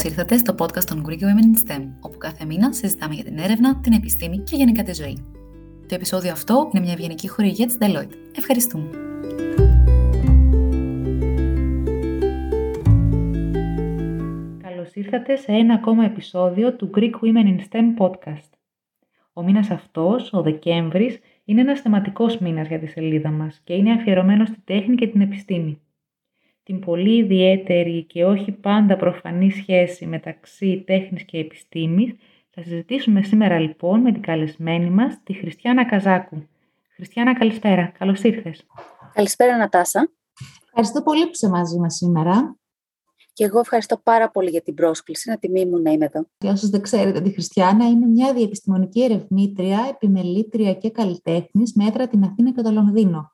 Καλώς ήρθατε στο podcast των Greek Women in STEM, όπου κάθε μήνα συζητάμε για την έρευνα, την επιστήμη και γενικά τη ζωή. Το επεισόδιο αυτό είναι μια ευγενική χορηγία της Deloitte. Ευχαριστούμε. Καλώς ήρθατε σε ένα ακόμα επεισόδιο του Greek Women in STEM podcast. Ο μήνας αυτός, ο Δεκέμβρης, είναι ένας θεματικός μήνας για τη σελίδα μας και είναι αφιερωμένο στη τέχνη και την επιστήμη την πολύ ιδιαίτερη και όχι πάντα προφανή σχέση μεταξύ τέχνης και επιστήμης, θα συζητήσουμε σήμερα λοιπόν με την καλεσμένη μας, τη Χριστιανά Καζάκου. Χριστιανά, καλησπέρα. Καλώς ήρθες. Καλησπέρα, Νατάσα. Ευχαριστώ πολύ που είσαι μαζί μας σήμερα. Και εγώ ευχαριστώ πάρα πολύ για την πρόσκληση. Είναι τιμή μου να είμαι εδώ. Για όσους δεν ξέρετε, τη Χριστιανά είναι μια διεπιστημονική ερευνήτρια, επιμελήτρια και καλλιτέχνης με έδρα την Αθήνα και το Λονδίνο.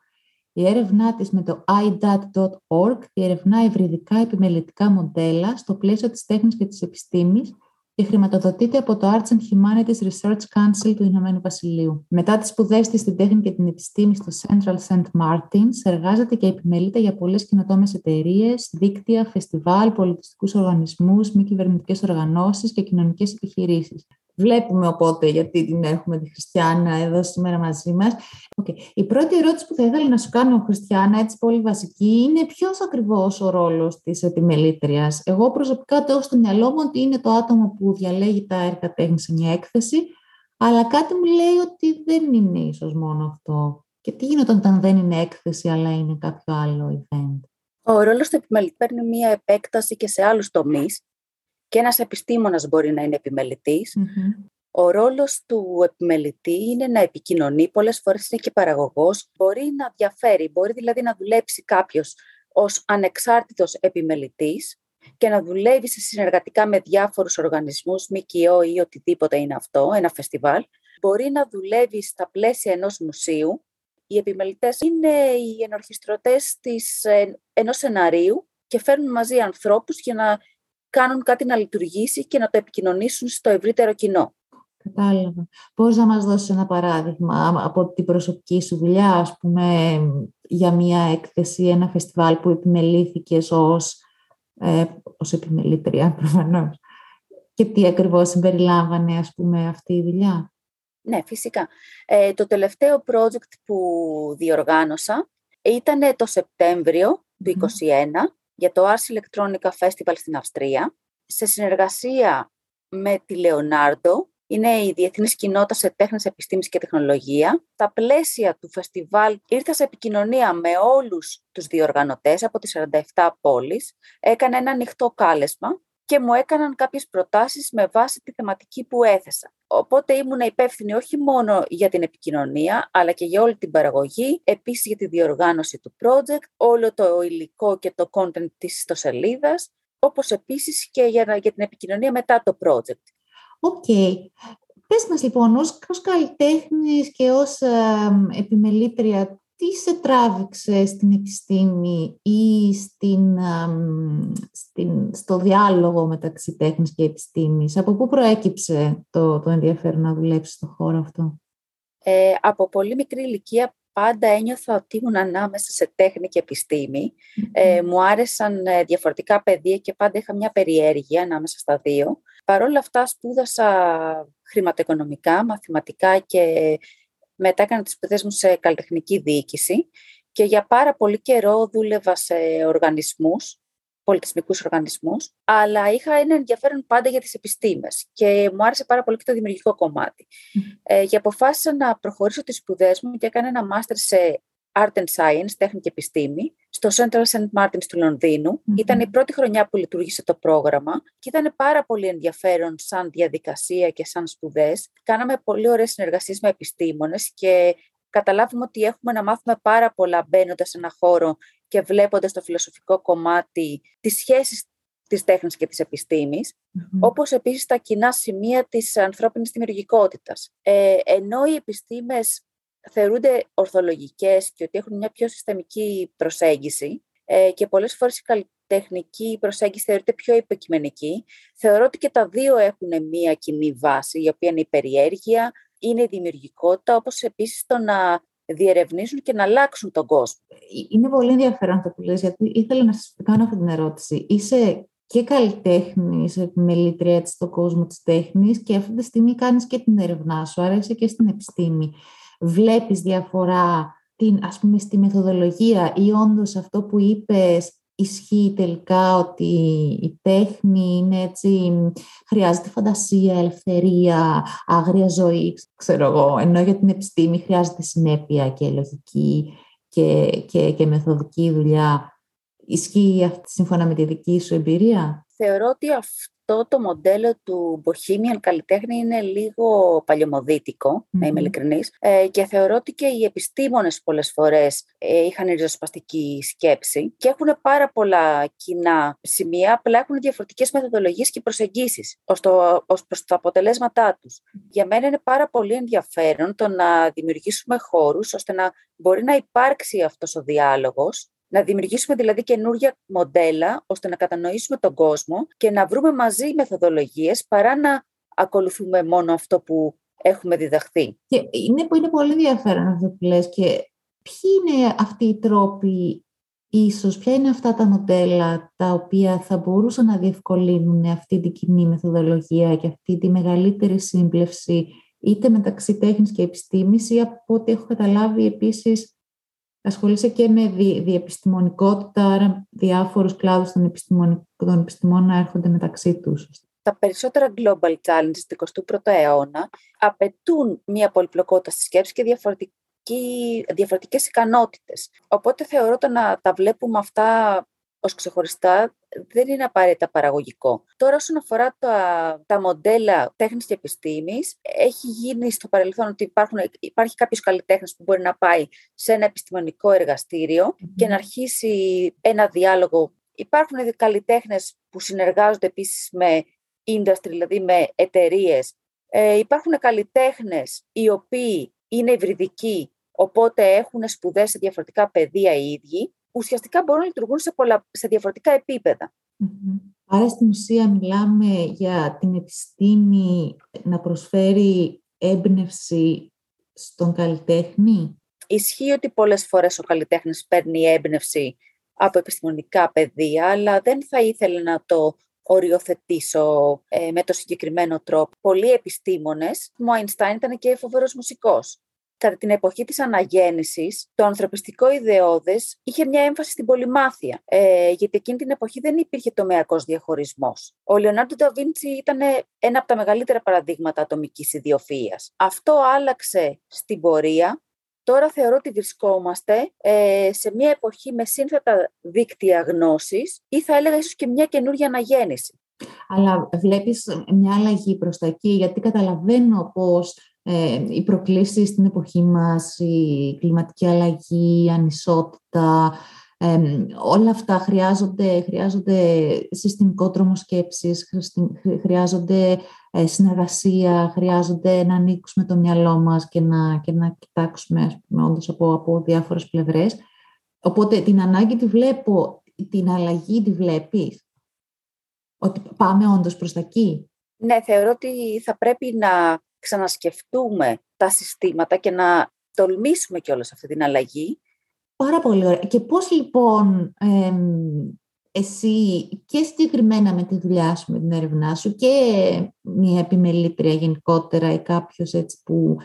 Η έρευνά της με το idat.org διερευνά ευρυδικά επιμελητικά μοντέλα στο πλαίσιο της τέχνης και της επιστήμης και χρηματοδοτείται από το Arts and Humanities Research Council του Ηνωμένου Βασιλείου. Μετά τις σπουδές της στην τέχνη και την επιστήμη στο Central St. Martins, εργάζεται και επιμελείται για πολλές κοινοτόμες εταιρείες, δίκτυα, φεστιβάλ, πολιτιστικούς οργανισμούς, μη κυβερνητικές οργανώσεις και κοινωνικές επιχειρήσεις. Βλέπουμε οπότε γιατί την έχουμε τη Χριστιανά εδώ σήμερα μαζί μας. Okay. Η πρώτη ερώτηση που θα ήθελα να σου κάνω, Χριστιανά, έτσι πολύ βασική, είναι ποιος ακριβώς ο ρόλος της επιμελήτριας. Εγώ προσωπικά το έχω στο μυαλό μου ότι είναι το άτομο που διαλέγει τα έργα τέχνης σε μια έκθεση, αλλά κάτι μου λέει ότι δεν είναι ίσως μόνο αυτό. Και τι γίνεται όταν δεν είναι έκθεση, αλλά είναι κάποιο άλλο event. Ο ρόλος του επιμελητή παίρνει μια επέκταση και σε άλλους τομείς και ένας επιστήμονας μπορεί να είναι Ο ρόλος του επιμελητή είναι να επικοινωνεί, πολλές φορές είναι και παραγωγός, μπορεί να διαφέρει, μπορεί δηλαδή να δουλέψει κάποιος ως ανεξάρτητος επιμελητής και να δουλεύει σε συνεργατικά με διάφορους οργανισμούς, ΜΚΟ ή οτιδήποτε είναι αυτό, ένα φεστιβάλ. Μπορεί να δουλεύει στα πλαίσια ενός μουσείου. Οι επιμελητές είναι οι ενορχιστρωτές της, ε, ενός σεναρίου και φέρνουν μαζί ανθρώπους για να κάνουν κάτι να λειτουργήσει και να το επικοινωνήσουν στο ευρύτερο κοινό. Κατάλαβα. Πώς να μας δώσεις ένα παράδειγμα από την προσωπική σου δουλειά, ας πούμε, για μια έκθεση, ένα φεστιβάλ που επιμελήθηκες ως, ε, ως επιμελήτρια προφανώς. Και τι ακριβώς συμπεριλάμβανε, ας πούμε, αυτή η δουλειά; Ναι, φυσικά. Ε, το τελευταίο project που διοργάνωσα ήταν το Σεπτέμβριο του 2021 για το Ars Electronica Festival στην Αυστρία, σε συνεργασία με τη Leonardo, είναι η Διεθνής Κοινότητα σε Τέχνες, Επιστήμης και Τεχνολογία. Στα πλαίσια του φεστιβάλ ήρθα σε επικοινωνία με όλους τους διοργανωτές από τις 47 πόλεις. Έκανα ένα ανοιχτό κάλεσμα και μου έκαναν κάποιες προτάσεις με βάση τη θεματική που έθεσα. Οπότε ήμουν υπεύθυνη όχι μόνο για την επικοινωνία, αλλά και για όλη την παραγωγή, επίσης για τη διοργάνωση του project, όλο το υλικό και το content της ιστοσελίδας, όπως επίσης και για, για την επικοινωνία μετά το project. OK. Okay. Πες μας λοιπόν, ως, ως καλλιτέχνης και ως ε, επιμελήτρια τι σε τράβηξε στην επιστήμη ή στην, στην, στο διάλογο μεταξύ τέχνης και επιστήμης; Από πού προέκυψε το, το ενδιαφέρον να δουλέψεις στον χώρο αυτό; Ε, από πολύ μικρή ηλικία πάντα ένιωθα ότι ήμουν ανάμεσα σε τέχνη και επιστημη Ε, μου άρεσαν ε, διαφορετικά πεδία και πάντα είχα μια περιέργεια ανάμεσα στα δύο. Παρ' όλα αυτά σπούδασα χρηματοοικονομικά, μαθηματικά και μετά έκανα τις σπουδές μου σε καλλιτεχνική διοίκηση και για πάρα πολύ καιρό δούλευα σε οργανισμούς, πολιτισμικούς οργανισμούς, αλλά είχα ένα ενδιαφέρον πάντα για τις επιστήμες και μου άρεσε πάρα πολύ και το δημιουργικό κομμάτι. Ε, και αποφάσισα να προχωρήσω τις σπουδές μου και έκανα ένα μάστερ σε Art and Science, τέχνη και επιστήμη, στο Central St. Martins του λονδινου Ήταν η πρώτη χρονιά που λειτουργήσε το πρόγραμμα και ήταν πάρα πολύ ενδιαφέρον σαν διαδικασία και σαν σπουδές. Κάναμε πολύ ωραίες συνεργασίες με επιστήμονες και καταλάβουμε ότι έχουμε να μάθουμε πάρα πολλά μπαίνοντας σε ένα χώρο και βλέποντας το φιλοσοφικό κομμάτι, τι σχέσει της τέχνης και της επιστήμης, mm-hmm. όπως επίσης τα κοινά σημεία της ανθρώπινης δημιουργικότητας. Ε, ενώ οι επιστήμες θεωρούνται ορθολογικές και ότι έχουν μια πιο συστημική προσέγγιση ε, και πολλές φορές η καλλιτεχνική προσέγγιση θεωρείται πιο υποκειμενική. Θεωρώ ότι και τα δύο έχουν μια κοινή βάση, η οποία είναι η περιέργεια, είναι η δημιουργικότητα, όπως επίσης το να διερευνήσουν και να αλλάξουν τον κόσμο. Είναι πολύ ενδιαφέρον αυτό που λες, γιατί ήθελα να σας κάνω αυτή την ερώτηση. Είσαι και καλλιτέχνης, επιμελήτρια έτσι στον κόσμο της τέχνης και αυτή τη στιγμή κάνεις και την έρευνά σου, άρα είσαι και στην επιστήμη. Βλέπεις διαφορά την, ας πούμε, στη μεθοδολογία ή όντως αυτό που είπες ισχύει τελικά ότι η τέχνη είναι έτσι, χρειάζεται φαντασία, ελευθερία, άγρια ζωή, ξέρω εγώ, ενώ για την επιστήμη χρειάζεται συνέπεια και λογική και, και, και μεθοδική δουλειά. Ισχύει αυτή σύμφωνα με τη δική σου εμπειρία; Θεωρώ ότι αυτό το μοντέλο του bohemian καλλιτέχνη είναι λίγο να είμαι ειλικρινής, ε, και θεωρώ ότι και οι επιστήμονες πολλές φορές ε, είχαν ριζοσπαστική σκέψη και έχουν πάρα πολλά κοινά σημεία, απλά έχουν διαφορετικές μεθοδολογίες και προσεγγίσεις ως, το, ως προς τα αποτελέσματά τους. Για μένα είναι πάρα πολύ ενδιαφέρον το να δημιουργήσουμε χώρους ώστε να μπορεί να υπάρξει αυτός ο διάλογος να δημιουργήσουμε δηλαδή καινούργια μοντέλα ώστε να κατανοήσουμε τον κόσμο και να βρούμε μαζί μεθοδολογίες παρά να ακολουθούμε μόνο αυτό που έχουμε διδαχθεί. Και είναι, είναι πολύ ενδιαφέρον αυτό που λες και ποιοι είναι αυτοί οι τρόποι ίσως, ποια είναι αυτά τα μοντέλα τα οποία θα μπορούσαν να διευκολύνουν αυτή την κοινή μεθοδολογία και αυτή τη μεγαλύτερη σύμπλευση είτε μεταξύ τέχνης και επιστήμης ή από ό,τι έχω καταλάβει επίσης ασχολείσαι και με δι, διεπιστημονικότητα, άρα διάφορους κλάδους των, των επιστημών να έρχονται μεταξύ τους. Τα περισσότερα global challenges του 21ου αιώνα απαιτούν μια πολυπλοκότητα στη σκέψη και διαφορετικές ικανότητες. Οπότε θεωρώ το να τα βλέπουμε αυτά ως ξεχωριστά δεν είναι απαραίτητα παραγωγικό. Τώρα όσον αφορά τα, τα μοντέλα τέχνης και επιστήμης, έχει γίνει στο παρελθόν ότι υπάρχουν, υπάρχει κάποιος καλλιτέχνης που μπορεί να πάει σε ένα επιστημονικό και να αρχίσει ένα διάλογο. Υπάρχουν καλλιτέχνες που συνεργάζονται επίσης με industry, δηλαδή με εταιρείες. Ε, υπάρχουν καλλιτέχνες οι οποίοι είναι υβριδικοί, οπότε έχουν σπουδές σε διαφορετικά πεδία οι ίδιοι ουσιαστικά μπορούν να λειτουργούν σε, πολλά, σε διαφορετικά Άρα στην ουσία μιλάμε για την επιστήμη να προσφέρει έμπνευση στον καλλιτέχνη; Ισχύει ότι πολλές φορές ο καλλιτέχνης παίρνει έμπνευση από επιστημονικά πεδία, αλλά δεν θα ήθελε να το οριοθετήσω ε, με το συγκεκριμένο τρόπο. Πολλοί επιστήμονες, ο Αϊνστάιν ήταν και φοβερός μουσικός κατά την εποχή της αναγέννησης, το ανθρωπιστικό ιδεώδες είχε μια έμφαση στην πολυμάθεια, ε, γιατί εκείνη την εποχή δεν υπήρχε τομεακός διαχωρισμός. Ο Λεωνάρντο Νταβίντσι ήταν ένα από τα μεγαλύτερα παραδείγματα ατομικής ιδιοφυΐας. Αυτό άλλαξε στην πορεία Τώρα θεωρώ ότι βρισκόμαστε ε, σε μια εποχή με σύνθετα δίκτυα γνώσης ή θα έλεγα ίσως και μια καινούργια αναγέννηση. Αλλά βλέπεις μια αλλαγή προς τα εκεί, γιατί καταλαβαίνω πως ε, οι προκλήσεις στην εποχή μας, η κλιματική αλλαγή, η ανισότητα, ε, όλα αυτά χρειάζονται, χρειάζονται συστημικό τρόμο σκέψης, χρειάζονται ε, συνεργασία, χρειάζονται να ανοίξουμε το μυαλό μας και να, και να κοιτάξουμε ας πούμε, όντως από, από διάφορες πλευρές. Οπότε την ανάγκη τη βλέπω, την αλλαγή τη βλέπεις, ότι πάμε όντως προς τα εκεί; Ναι, θεωρώ ότι θα πρέπει να ξανασκεφτούμε τα συστήματα και να τολμήσουμε και σε αυτή την αλλαγή. Πάρα πολύ ωραία. Και πώς λοιπόν εσύ και συγκεκριμένα με τη δουλειά σου, με την έρευνά σου και μια επιμελήτρια γενικότερα ή κάποιος έτσι που,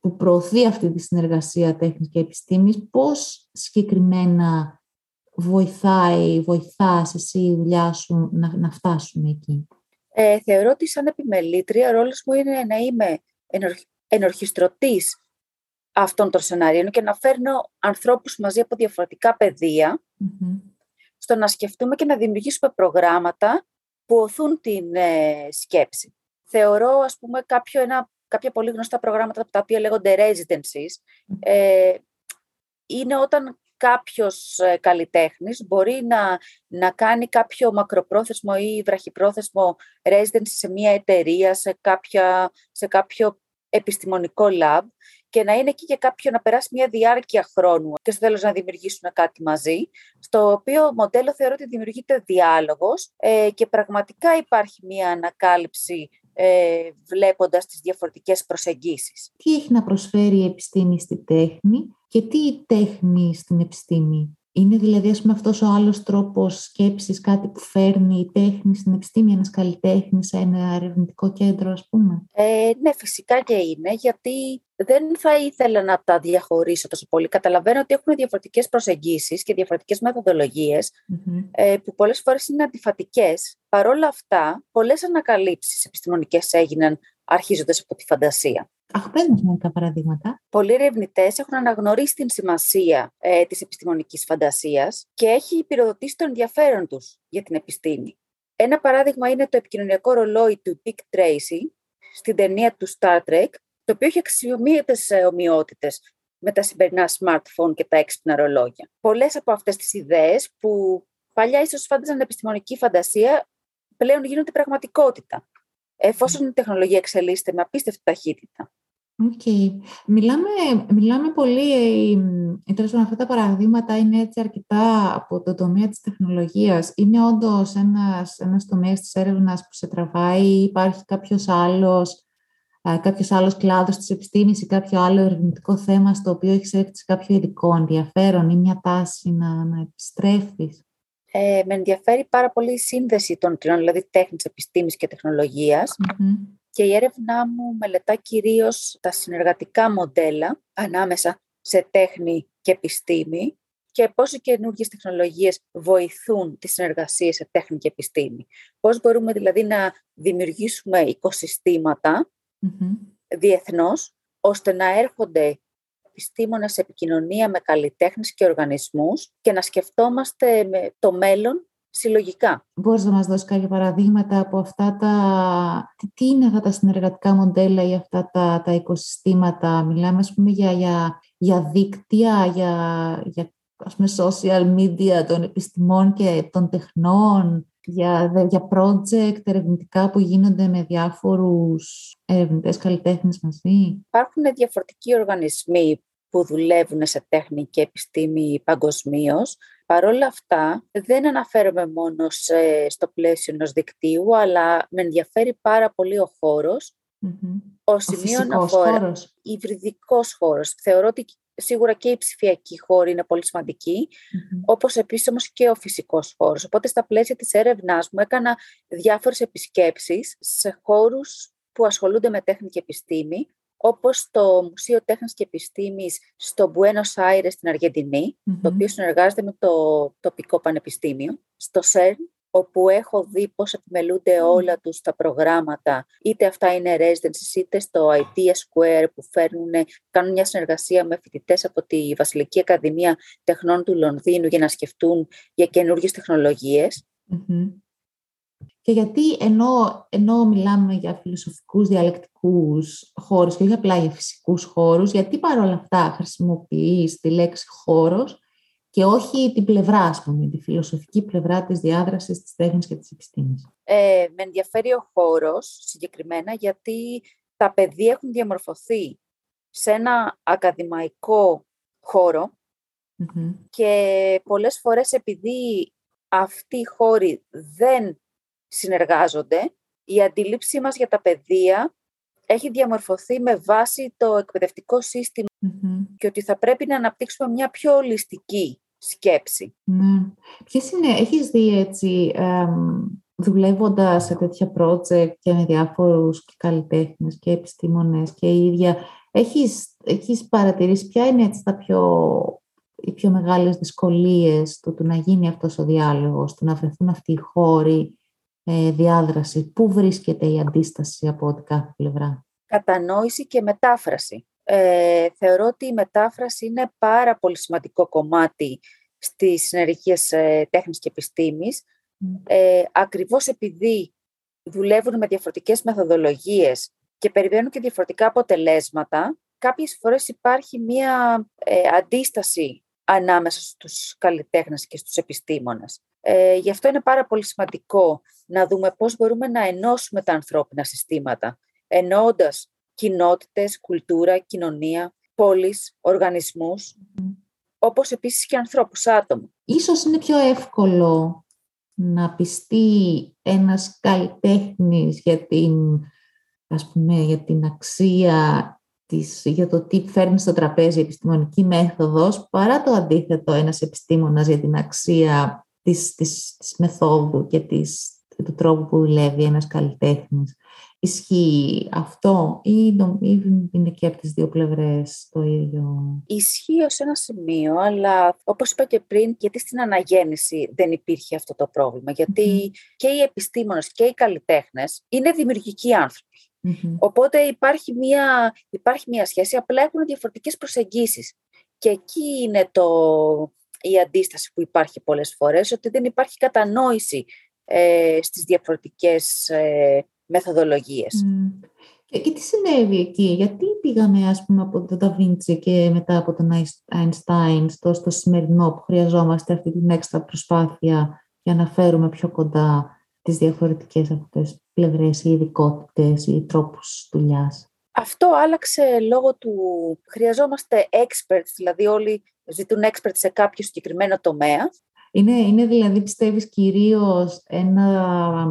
που προωθεί αυτή τη συνεργασία τέχνης και επιστήμης, πώς συγκεκριμένα βοηθάει, βοηθάς εσύ η δουλειά σου να, να φτάσουμε εκεί; Ε, θεωρώ ότι σαν επιμελήτρια ο ρόλος μου είναι να είμαι ενορχιστρωτής αυτών των σενάριων και να φέρνω ανθρώπους μαζί από διαφορετικά στο να σκεφτούμε και να δημιουργήσουμε προγράμματα που οθούν την ε, σκέψη. Θεωρώ, ας πούμε, κάποιο, ένα, κάποια πολύ γνωστά προγράμματα τα οποία λέγονται residencies, ε, είναι όταν κάποιος ε, καλλιτέχνης μπορεί να, να κάνει κάποιο μακροπρόθεσμο ή βραχυπρόθεσμο residency σε μια εταιρεία, σε, κάποια, σε κάποιο επιστημονικό lab και να είναι εκεί για κάποιο να περάσει μια διάρκεια χρόνου και στο τέλος να δημιουργήσουν κάτι μαζί, στο οποίο μοντέλο θεωρώ ότι δημιουργείται διάλογος ε, και πραγματικά υπάρχει μια ανακάλυψη ε, βλέποντας τις διαφορετικές προσεγγίσεις. Τι έχει να προσφέρει η επιστήμη στη τέχνη; Και τι η τέχνη στην επιστήμη; Είναι δηλαδή ας πούμε, αυτός ο άλλος τρόπος σκέψης, κάτι που φέρνει η τέχνη στην επιστήμη, ένας καλλιτέχνης σε ένα ερευνητικό κέντρο, ας πούμε; Ε, ναι, φυσικά και είναι, γιατί δεν θα ήθελα να τα διαχωρίσω τόσο πολύ. Καταλαβαίνω ότι έχουν διαφορετικές προσεγγίσεις και διαφορετικές ε, που πολλές φορές είναι αντιφατικές. Παρ' όλα αυτά, πολλές ανακαλύψεις επιστημονικές έγιναν αρχίζοντας από τη φαντασία. Αχ, πες μας μερικά παραδείγματα. Πολλοί ερευνητές έχουν αναγνωρίσει την σημασία ε, της επιστημονικής φαντασίας και έχει πυροδοτήσει το ενδιαφέρον τους για την επιστήμη. Ένα παράδειγμα είναι το επικοινωνιακό ρολόι του Dick Tracy στην ταινία του Star Trek, το οποίο έχει αξιομοίητες ε, ομοιότητες με τα σημερινά smartphone και τα έξυπνα ρολόγια. Πολλές από αυτές τις ιδέες που παλιά ίσως φάνταζαν επιστημονική φαντασία πλέον γίνονται πραγματικότητα εφόσον η τεχνολογία εξελίσσεται με απίστευτη ταχύτητα. Okay. Μιλάμε, μιλάμε πολύ, ε, τέλος αυτά τα παραδείγματα είναι έτσι αρκετά από το τομέα της τεχνολογίας. Είναι όντως ένας, ένας τομέας της έρευνας που σε τραβάει ή υπάρχει κάποιος άλλος, κάποιος άλλος κλάδος της επιστήμης ή κάποιο άλλο ερευνητικό θέμα στο οποίο έχεις έρθει κάποιο ειδικό ενδιαφέρον ή μια τάση να, να επιστρέφεις; Ε, με ενδιαφέρει πάρα πολύ η σύνδεση των τριών, δηλαδή τέχνης, επιστήμης και τεχνολογιας και η έρευνά μου μελετά κυρίως τα συνεργατικά μοντέλα ανάμεσα σε τέχνη και επιστήμη και πώς οι καινούργιες τεχνολογίες βοηθούν τις συνεργασίες σε τέχνη και επιστήμη. Πώς μπορούμε δηλαδή να δημιουργήσουμε οικοσυστήματα διεθνώς, ώστε να έρχονται επιστήμονες σε επικοινωνία με καλλιτέχνες και οργανισμούς και να σκεφτόμαστε με το μέλλον συλλογικά. Μπορείς να μας δώσεις κάποια παραδείγματα από αυτά τα... Τι είναι αυτά τα συνεργατικά μοντέλα ή αυτά τα, τα οικοσυστήματα; Μιλάμε, ας πούμε, για, για, για δίκτυα, για, για ας πούμε, social media των επιστημών και των τεχνών, για, για project ερευνητικά που γίνονται με διάφορους ερευνητές καλλιτέχνες μαζί; Υπάρχουν διαφορετικοί οργανισμοί που δουλεύουν σε τέχνη και επιστήμη παγκοσμίως. Παρ' όλα αυτά, δεν αναφέρομαι μόνο στο πλαίσιο ενός δικτύου, αλλά με ενδιαφέρει πάρα πολύ ο χώρος, mm-hmm. ο σημείο αναφορά, υβριδικός χώρος. Θεωρώ ότι σίγουρα και η ψηφιακή χώρη είναι πολύ σημαντική, mm-hmm. όπως επίσης όμως και ο φυσικός χώρος. Οπότε στα πλαίσια της έρευνάς μου έκανα διάφορες επισκέψεις σε χώρους που ασχολούνται με τέχνη και επιστήμη, όπως το Μουσείο Τέχνης και Επιστήμης στο Buenos Aires στην αργεντινη το οποίο συνεργάζεται με το τοπικό πανεπιστήμιο, στο ΣΕΡΝ, όπου έχω δει πώς επιμελούνται όλα τους τα προγράμματα, είτε αυτά είναι residencies, είτε στο Idea Square που φέρνουν, κάνουν μια συνεργασία με φοιτητές από τη Βασιλική Ακαδημία Τεχνών του Λονδίνου για να σκεφτούν για καινούργιες και γιατί ενώ, ενώ μιλάμε για φιλοσοφικούς διαλεκτικούς χώρους και όχι απλά για φυσικούς χώρους, γιατί παρόλα αυτά χρησιμοποιείς τη λέξη χώρος και όχι την πλευρά, ας πούμε, τη φιλοσοφική πλευρά της διάδρασης της τέχνης και της επιστήμης. Ε, με ενδιαφέρει ο χώρος συγκεκριμένα γιατί τα παιδιά έχουν διαμορφωθεί σε ένα ακαδημαϊκό και πολλές φορές επειδή αυτοί οι χώροι δεν συνεργάζονται, η αντίληψή μας για τα παιδεία έχει διαμορφωθεί με βάση το εκπαιδευτικό και ότι θα πρέπει να αναπτύξουμε μια πιο ολιστική σκέψη. Mm. Ποιες είναι, έχεις δει έτσι, δουλεύοντας σε τέτοια project και με διάφορους και καλλιτέχνες και επιστήμονες και η ίδια, έχεις, έχεις παρατηρήσει ποια είναι έτσι τα πιο, οι πιο μεγάλες δυσκολίες του, του να γίνει αυτός ο διάλογος, του να βρεθούν αυτοί οι χώροι ε, διάδραση. Πού βρίσκεται η αντίσταση από την κάθε πλευρά; Κατανόηση και μετάφραση. Ε, θεωρώ ότι η μετάφραση είναι πάρα πολύ σημαντικό κομμάτι στις συνεργίες ε, τέχνης και επιστήμης. Ε, ακριβώς επειδή δουλεύουν με διαφορετικές μεθοδολογίες και περιμένουν και διαφορετικά αποτελέσματα, κάποιες φορές υπάρχει μία ε, αντίσταση ανάμεσα στους καλλιτέχνες και στους επιστήμονες. Ε, γι' αυτό είναι πάρα πολύ σημαντικό να δούμε πώς μπορούμε να ενώσουμε τα ανθρώπινα συστήματα, εννοώντας κοινότητες, κουλτούρα, κοινωνία, πόλεις, οργανισμούς, όπως επίσης και ανθρώπους, άτομα. Ίσως είναι πιο εύκολο να πιστεί ένας καλλιτέχνης για την, ας πούμε, για την αξία της, για το τι φέρνει στο τραπέζι η επιστημονική μέθοδος, παρά το αντίθετο ένας επιστήμονας για την αξία της, της, της μεθόδου και της, του τρόπου που δουλεύει ένας καλλιτέχνης. Ισχύει αυτό ή, ή είναι και από τις δύο πλευρές το ίδιο; Ισχύει ως ένα σημείο, αλλά όπως είπα και πριν, γιατί στην αναγέννηση δεν υπήρχε αυτό το πρόβλημα. και οι επιστήμονες και οι καλλιτέχνες είναι δημιουργικοί Οπότε υπάρχει μια, υπάρχει μια σχέση, απλά έχουν διαφορετικές προσεγγίσεις. Και εκεί είναι το, η αντίσταση που υπάρχει πολλές φορές, ότι δεν υπάρχει κατανόηση ε, στις διαφορετικές ε, μεθοδολογίες. Και, τι συνέβη εκεί, γιατί πήγαμε ας πούμε από τον Νταβίντσι και μετά από τον Einstein στο, στο σημερινό που χρειαζόμαστε αυτή την έξτρα προσπάθεια για να φέρουμε πιο κοντά τις διαφορετικές αυτές πλευρές, οι ειδικότητες, οι τρόπους δουλειάς; Αυτό άλλαξε λόγω του χρειαζόμαστε experts, δηλαδή όλοι ζητούν experts σε κάποιο συγκεκριμένο τομέα. Είναι, είναι δηλαδή, πιστεύεις, κυρίως ένα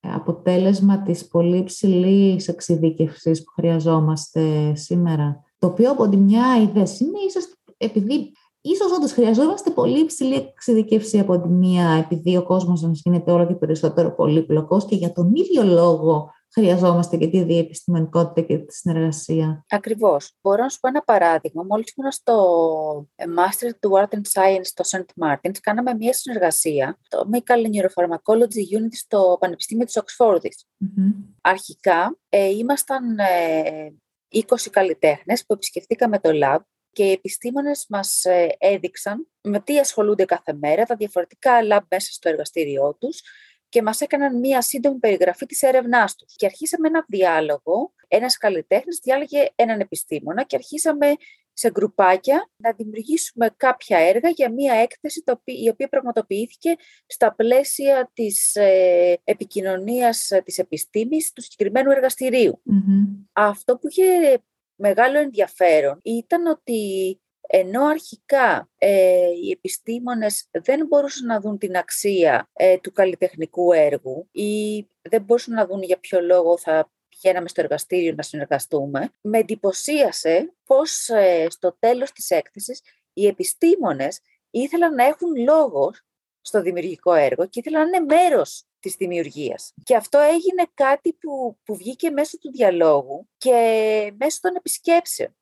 αποτέλεσμα της πολύ ψηλή εξειδίκευσης που χρειαζόμαστε σήμερα. Το οποίο από τη μια ιδέα είναι ίσως επειδή ίσως όντως χρειαζόμαστε πολύ υψηλή εξειδικεύση από τη μία, επειδή ο κόσμος μας γίνεται όλο και περισσότερο πολύπλοκος και για τον ίδιο λόγο χρειαζόμαστε και τη διεπιστημονικότητα και τη συνεργασία. Ακριβώς. Μπορώ να σου πω ένα παράδειγμα. Μόλις ήμουν στο ε, Master του Art and Science στο St. Martins, κάναμε μια συνεργασία το Medical Neuropharmacology Unit στο Πανεπιστήμιο της Οξφόρδης. Αρχικά ε, ήμασταν ε, 20 καλλιτέχνες που επισκεφτήκαμε το lab και οι επιστήμονες μας ε, έδειξαν με τι ασχολούνται κάθε μέρα, τα διαφορετικά lab μέσα στο εργαστήριό τους και μας έκαναν μία σύντομη περιγραφή της έρευνάς τους. Και αρχίσαμε ένα διάλογο, ένας καλλιτέχνης διάλεγε έναν επιστήμονα και αρχίσαμε σε γκρουπάκια να δημιουργήσουμε κάποια έργα για μία έκθεση η οποία πραγματοποιήθηκε στα πλαίσια της ε, επικοινωνίας ε, της επιστήμης του συγκεκριμένου Αυτό που είχε μεγάλο ενδιαφέρον ήταν ότι ενώ αρχικά ε, οι επιστήμονες δεν μπορούσαν να δουν την αξία ε, του καλλιτεχνικού έργου ή δεν μπορούσαν να δουν για ποιο λόγο θα πηγαίναμε στο εργαστήριο να συνεργαστούμε, με εντυπωσίασε πως ε, στο τέλος της έκθεσης οι επιστήμονες ήθελαν να έχουν λόγος στο δημιουργικό έργο και ήθελαν να είναι μέρος της δημιουργίας. Και αυτό έγινε κάτι που, που βγήκε μέσω του διαλόγου και μέσω των επισκέψεων.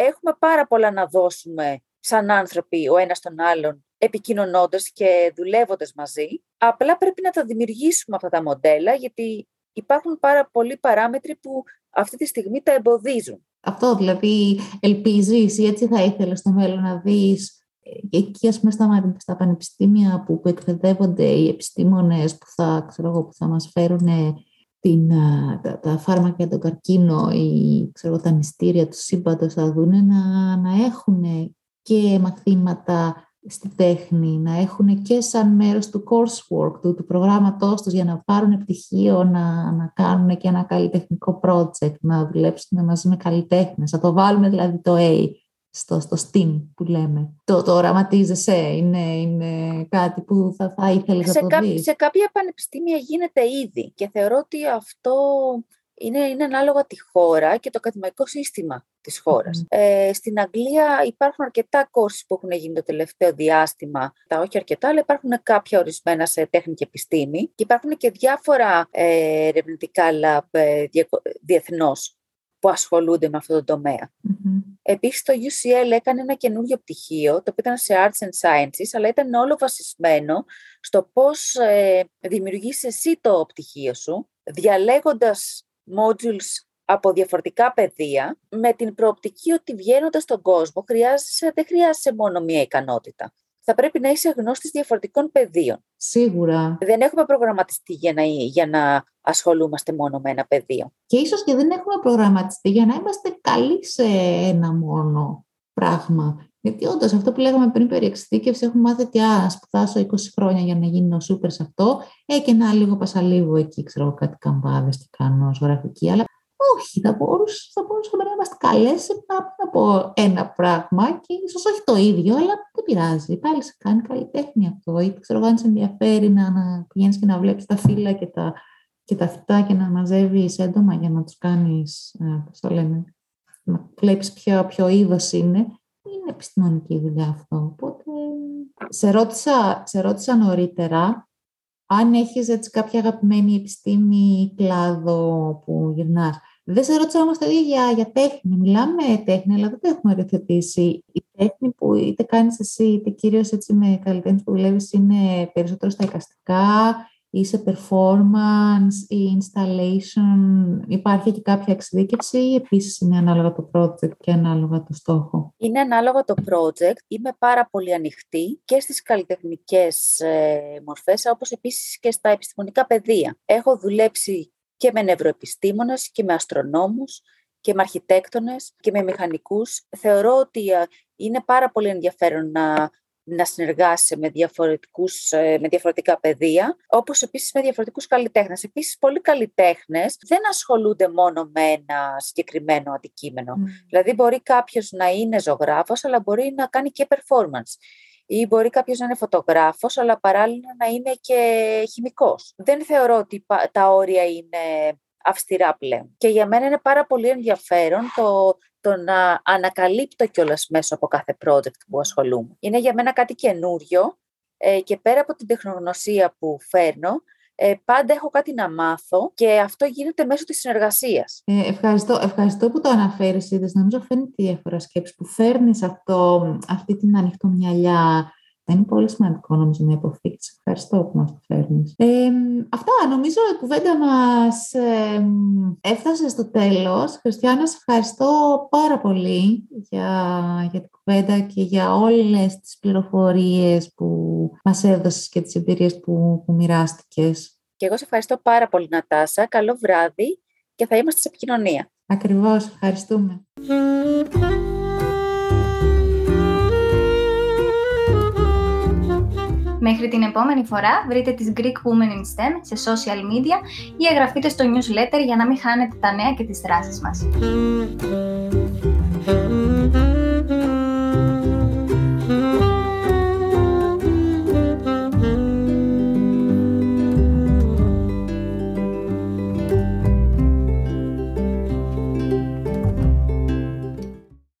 Έχουμε πάρα πολλά να δώσουμε σαν άνθρωποι ο ένας τον άλλον επικοινωνώντας και δουλεύοντας μαζί. Απλά πρέπει να τα δημιουργήσουμε αυτά τα μοντέλα γιατί υπάρχουν πάρα πολλοί παράμετροι που αυτή τη στιγμή τα εμποδίζουν. Αυτό δηλαδή ελπίζεις ή έτσι θα ήθελες στο μέλλον να δεις εκεί ας πούμε στα, στα πανεπιστήμια που, που εκπαιδεύονται οι επιστήμονες που θα, ξέρω που θα μας φέρουν την, τα, τα φάρμακα για τον καρκίνο ή ξέρω, τα μυστήρια τους σύμπαντος θα δουν να, να έχουν και μαθήματα στη τέχνη, να έχουν και σαν μέρος του coursework, του, του προγράμματός τους για να πάρουν πτυχίο, να, να κάνουν και ένα καλλιτεχνικό project, να δουλέψουν μαζί με καλλιτέχνες, να το βάλουν δηλαδή το A στο, στο STEAM που λέμε. Το, το οραματίζεσαι, είναι, είναι κάτι που θα, θα ήθελες να το δεις. Σε κάποια πανεπιστήμια γίνεται ήδη και θεωρώ ότι αυτό είναι, είναι ανάλογα τη χώρα και το ακαδημαϊκό σύστημα της χώρας. Ε, στην Αγγλία υπάρχουν αρκετά κόρσεις που έχουν γίνει το τελευταίο διάστημα, τα όχι αρκετά, αλλά υπάρχουν κάποια ορισμένα σε τέχνη και επιστήμη και υπάρχουν και διάφορα ε, ερευνητικά lab ε, διεθνώς που ασχολούνται με αυτό το τομέα. Mm-hmm. Επίσης το UCL έκανε ένα καινούριο πτυχίο, το οποίο ήταν σε Arts and Sciences, αλλά ήταν όλο βασισμένο στο πώς ε, δημιουργείς εσύ το πτυχίο σου, διαλέγοντας modules από διαφορετικά πεδία, με την προοπτική ότι βγαίνοντας στον κόσμο χρειάζεσαι, δεν χρειάζεσαι μόνο μία ικανότητα θα πρέπει να είσαι γνώστης διαφορετικών πεδίων. Σίγουρα. Δεν έχουμε προγραμματιστεί για να, για να ασχολούμαστε μόνο με ένα πεδίο. Και ίσως και δεν έχουμε προγραμματιστεί για να είμαστε καλοί σε ένα μόνο πράγμα. Γιατί όντως αυτό που λέγαμε πριν περί εξειδίκευσης, έχουμε μάθει ότι α, σπουδάσω 20 χρόνια για να γίνω σούπερ σε αυτό, ε, και να λίγο πασαλίγο εκεί, ξέρω κάτι καμπάδες και κάνω ζωγραφική. Αλλά όχι, θα, μπορούσα, θα μπορούσαμε να είμαστε καλές σε από ένα πράγμα και ίσως όχι το ίδιο, αλλά δεν πειράζει. Πάλι σε κάνει καλλιτέχνη αυτό. Ή ξέρω αν σε ενδιαφέρει να, να πηγαίνεις και να βλέπεις τα φύλλα και τα, και τα φυτά και να μαζεύεις έντομα για να τους κάνεις, ε, πώς το λένε, να βλέπεις ποιο, ποιο είδος είναι, είναι επιστημονική δουλειά αυτό. Οπότε, σε ρώτησα, σε ρώτησα νωρίτερα αν έχεις έτσι κάποια αγαπημένη επιστήμη ή κλάδο που γυρνάς. Δεν σε ρώτησα όμως το ίδιο για, για τέχνη. Μιλάμε τέχνη, αλλά δεν το έχουμε οριοθετήσει. Η τέχνη που είτε κάνεις εσύ, είτε κυρίως έτσι με καλλιτέχνες που δουλεύεις, είναι περισσότερο στα εικαστικά, ή σε performance ή installation. Υπάρχει και κάποια εξειδίκευση ή επίσης είναι ανάλογα το project και ανάλογα το στόχο; Είναι ανάλογα το project. Είμαι πάρα πολύ ανοιχτή και στις καλλιτεχνικές ε, μορφές, όπως επίσης και στα επιστημονικά πεδία. Έχω δουλέψει και με νευροεπιστήμονες και με αστρονόμους και με αρχιτέκτονες και με μηχανικούς. Θεωρώ ότι ε, είναι πάρα πολύ ενδιαφέρον να να συνεργάσει με, διαφορετικούς, ε, με διαφορετικά πεδία, όπως επίσης με διαφορετικούς καλλιτέχνες. Επίσης, πολλοί καλλιτέχνες δεν ασχολούνται μόνο με ένα συγκεκριμένο αντικείμενο. Mm. Δηλαδή, μπορεί κάποιος να είναι ζωγράφος, αλλά μπορεί να κάνει και performance. Ή μπορεί κάποιος να είναι φωτογράφος, αλλά παράλληλα να είναι και χημικός. Δεν θεωρώ ότι τα όρια είναι αυστηρά πλέον. Και για μένα είναι πάρα πολύ ενδιαφέρον το το να ανακαλύπτω κιόλας μέσα από κάθε project που ασχολούμαι. Είναι για μένα κάτι καινούριο ε, και πέρα από την τεχνογνωσία που φέρνω, ε, πάντα έχω κάτι να μάθω και αυτό γίνεται μέσω της συνεργασίας. Ε, ευχαριστώ, ευχαριστώ που το αναφέρεις, είδες. Νομίζω φαίνεται η διάφορα σκέψης που φέρνεις αυτό, αυτή την ανοιχτομυαλιά είναι πολύ σημαντικό νομίζω να υποθήκη. Ευχαριστώ που μας το φέρνεις. Ε, αυτά νομίζω η κουβέντα μας ε, έφτασε στο τέλος. Χριστιανά, σε ευχαριστώ πάρα πολύ για, για την κουβέντα και για όλες τις πληροφορίες που μας έδωσες και τις εμπειρίες που, που μοιράστηκες. Και εγώ σε ευχαριστώ πάρα πολύ Νατάσα. Καλό βράδυ και θα είμαστε σε επικοινωνία. Ακριβώς. Ευχαριστούμε. Μέχρι την επόμενη φορά βρείτε τις Greek Women in STEM σε social media ή εγγραφείτε στο newsletter για να μην χάνετε τα νέα και τις δράσεις μας.